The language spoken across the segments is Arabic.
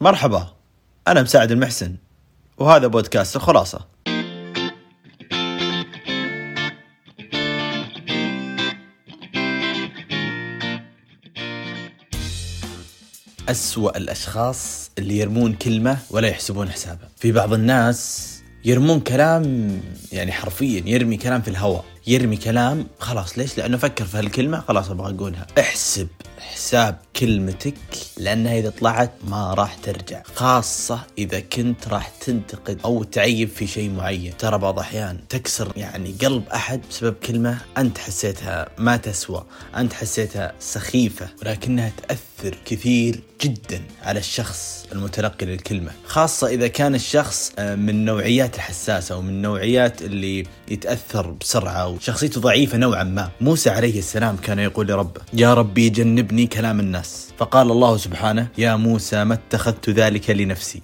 مرحبا أنا مساعد المحسن وهذا بودكاست الخلاصة. أسوأ الأشخاص اللي يرمون كلمة ولا يحسبون حسابها. في بعض الناس يرمون كلام يعني حرفيا يرمي كلام في الهواء. يرمي كلام خلاص ليش؟ لأنه فكر في هالكلمة خلاص أبغى أقولها. احسب حساب كلمتك لأنها إذا طلعت ما راح ترجع. خاصة إذا كنت راح تنتقد أو تعيب في شيء معين. ترى بعض الأحيان تكسر يعني قلب أحد بسبب كلمة أنت حسيتها ما تسوى أنت حسيتها سخيفة ولكنها تأثر كثير جدا على الشخص المتلقي للكلمة. خاصة إذا كان الشخص آه، من نوعيات الحساسة ومن نوعيات اللي يتأثر بسرعة وشخصيته ضعيفة نوعا ما. موسى عليه السلام كان يقول لربه يا ربي جنبني كلام الناس. فقال الله سبحانه يا موسى ما اتخذت ذلك لنفسي.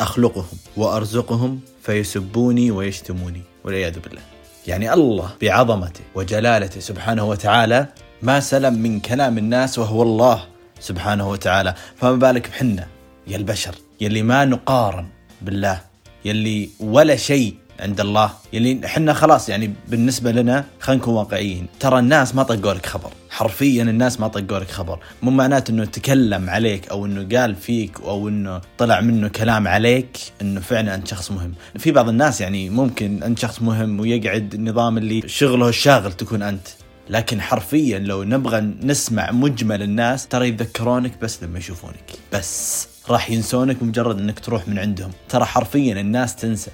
أخلقهم وأرزقهم فيسبوني ويشتموني والعياذ بالله. يعني الله بعظمته وجلالته سبحانه وتعالى ما سلم من كلام الناس وهو الله سبحانه وتعالى. فما بالك بحنا؟ يا البشر يلي ما نقارن بالله يلي ولا شيء عند الله. يلي إحنا خلاص يعني بالنسبة لنا خلينا نكون واقعيين. ترى الناس ما طقوا لك خبر. حرفيا الناس ما طقوا لك خبر. مو معناته إنه تكلم عليك أو إنه قال فيك أو إنه طلع منه كلام عليك إنه فعلا أنت شخص مهم. في بعض الناس يعني ممكن أنت شخص مهم ويقعد النظام اللي شغله الشاغل تكون أنت. لكن حرفيا لو نبغى نسمع مجمل الناس ترى يتذكرونك بس لما يشوفونك. بس راح ينسونك بمجرد إنك تروح من عندهم. ترى حرفيا الناس تنسى.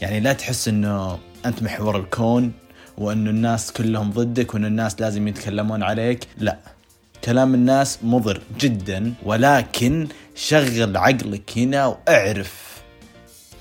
يعني لا تحس إنه أنت محور الكون وإنه الناس كلهم ضدك وان الناس لازم يتكلمون عليك. لا كلام الناس مضر جدا ولكن شغل عقلك هنا واعرف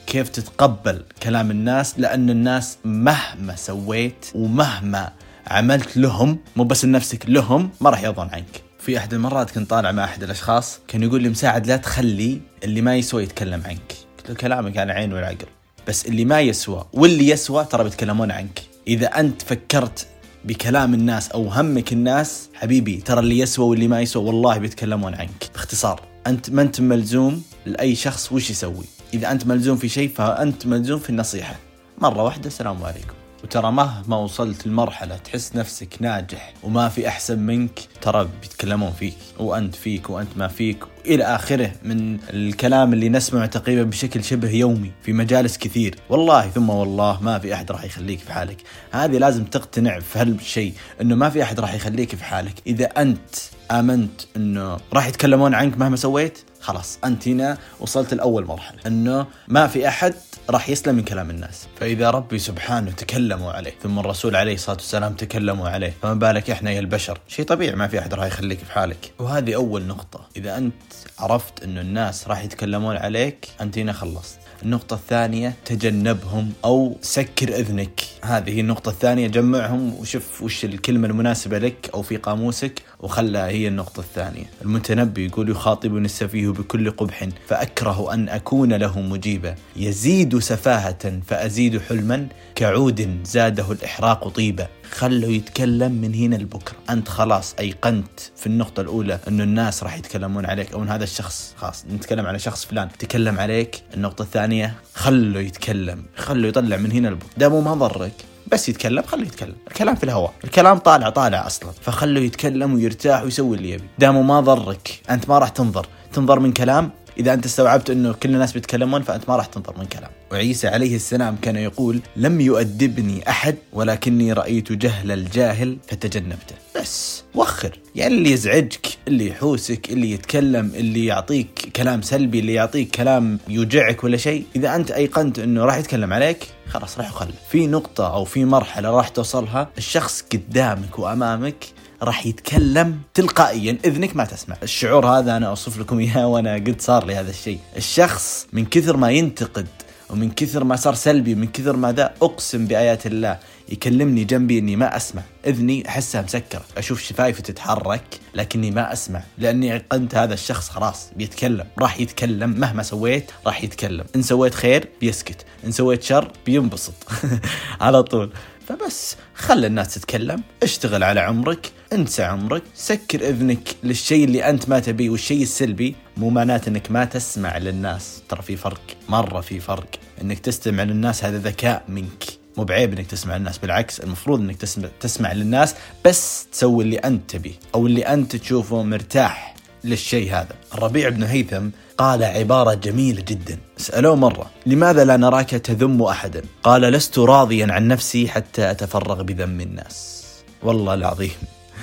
كيف تتقبل كلام الناس لأن الناس مهما سويت ومهما عملت لهم مو بس لنفسك لهم ما راح يرضون عنك. في أحد المرات كنت طالع مع أحد الأشخاص كان يقول لي مساعد لا تخلي اللي ما يسوى يتكلم عنك. قلت له كلامك على عين والعقل. بس اللي ما يسوى واللي يسوى ترى بيتكلمون عنك. إذا أنت فكرت بكلام الناس أو همك الناس حبيبي ترى اللي يسوى واللي ما يسوى والله بيتكلمون عنك. باختصار أنت ما أنت ملزوم لأي شخص وش يسوي. إذا أنت ملزوم في شيء فأنت ملزوم في النصيحة. مرة واحدة السلام عليكم. وترى مهما وصلت لمرحلة تحس نفسك ناجح وما في أحسن منك ترى بيتكلمون فيك وأنت فيك وأنت ما فيك. إلى آخره من الكلام اللي نسمعه تقريبا بشكل شبه يومي في مجالس كثير. والله ثم والله ما في أحد راح يخليك في حالك. هذه لازم تقتنع في هالشيء أنه ما في أحد راح يخليك في حالك. إذا أنت آمنت أنه راح يتكلمون عنك مهما سويت خلاص أنت هنا وصلت لأول مرحلة أنه ما في أحد راح يسلم من كلام الناس. فإذا ربي سبحانه تكلموا عليه ثم الرسول عليه الصلاة والسلام تكلموا عليه فما بالك إحنا يا البشر؟ شيء طبيعي ما في أحد راح يخليك في حالك. وهذه أول نقطة. إذا أنت عرفت أنه الناس راح يتكلمون عليك أنت هنا خلصت. النقطة الثانية تجنبهم أو سكر إذنك. هذه النقطة الثانية جمعهم وشوف وش الكلمة المناسبة لك أو في قاموسك وخلها هي النقطة الثانية. المتنبي يقول يخاطبني السفيه بكل قبح فأكره أن أكون له مجيبا يزيد سفاهة فأزيد حلما. كعود زاده الإحراق طيبا خله يتكلم من هنا لبكرة أنت خلاص أيقنت في النقطة الأولى أنه الناس راح يتكلمون عليك أو أن هذا الشخص خلاص نتكلم على شخص فلان تكلم عليك. النقطة الثانية خله يتكلم خله يطلع من هنا لبكرة دامه ما ضرك. بس يتكلم خليه يتكلم. الكلام في الهواء. الكلام طالع طالع أصلا. فخله يتكلم ويرتاح ويسوي اللي يبي. دامه ما ضرك أنت ما راح تنظر. تنظر من كلام. إذا أنت استوعبت إنه كل الناس بيتكلمون فأنت ما راح تنظر من كلام. وعيسى عليه السلام كان يقول لم يؤدبني أحد ولكني رأيت جهل الجاهل فتجنبته. بس وخر. يعني اللي يزعجك اللي يحوسك اللي يتكلم اللي يعطيك كلام سلبي اللي يعطيك كلام يوجعك ولا شيء إذا أنت أيقنت إنه راح يتكلم عليك خلاص راح يخلف. في نقطة أو في مرحلة راح توصلها الشخص قدامك وأمامك راح يتكلم تلقائيا إذنك ما تسمع. الشعور هذا أنا أوصف لكم إياه وأنا قد صار لي هذا الشيء. الشخص من كثر ما ينتقد ومن كثر ما صار سلبي من كثر ما ذا أقسم بآيات الله يكلمني جنبي إني ما أسمع. إذني أحسها مسكرة. أشوف شفايفي تتحرك لكني ما أسمع. لأني ايقنت هذا الشخص خلاص بيتكلم. راح يتكلم. مهما سويت راح يتكلم. إن سويت خير بيسكت. إن سويت شر بينبسط. على طول. فبس خلي الناس تتكلم. اشتغل على عمرك. انسى عمرك. سكر إذنك للشيء اللي أنت ما تبيه والشيء السلبي. مو معناته إنك ما تسمع للناس. ترى في فرق. مرة في فرق. إنك تستمع للناس هذا ذكاء منك. مو بعيب إنك تسمع للناس بالعكس المفروض إنك تسمع, تسمع للناس بس تسوي اللي أنت تبيه أو اللي أنت تشوفه مرتاح للشيء هذا. الربيع بن هيثم قال عبارة جميلة جدا. سألوه مرة لماذا لا نراك تذم أحدا؟ قال لست راضيا عن نفسي حتى أتفرغ بذم الناس. والله العظيم.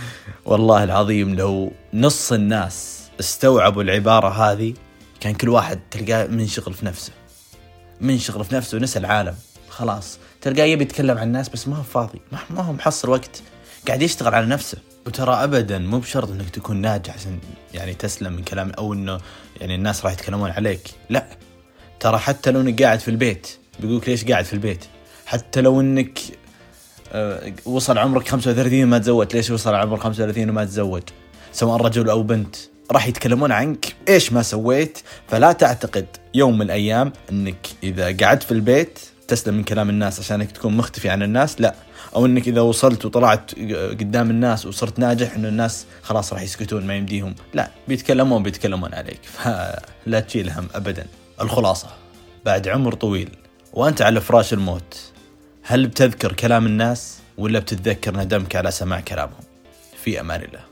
والله العظيم لو نص الناس استوعبوا العبارة هذه كان كل واحد تلقاه منشغل في نفسه. منشغل في نفسه ونسى العالم. خلاص. تلقاه يبي يتكلم عن الناس بس ما هو فاضي. ما هو محصل وقت. قاعد يشتغل على نفسه. وترى ابدا مو بشرط إنك تكون ناجح عشان يعني تسلم من كلام أو إنه يعني الناس راح يتكلمون عليك. لا. ترى حتى لو إنك قاعد في البيت بيقولك ليش قاعد في البيت؟ حتى لو إنك آه، وصل عمرك 35 وما تزوج ليش وصل عمرك 35 وما تزوج؟ سواء رجل أو بنت. راح يتكلمون عنك. إيش ما سويت فلا تعتقد يوم من الأيام إنك إذا قعدت في البيت تسلم من كلام الناس عشانك تكون مختفي عن الناس لا. أو إنك إذا وصلت وطلعت قدام الناس وصرت ناجح إنه الناس خلاص راح يسكتون ما يمديهم لا. بيتكلمون بيتكلمون عليك. فلا تشيل هم ابدا. الخلاصة. بعد عمر طويل وأنت على فراش الموت هل بتذكر كلام الناس ولا بتتذكر ندمك على سماع كلامهم؟ في أمان الله.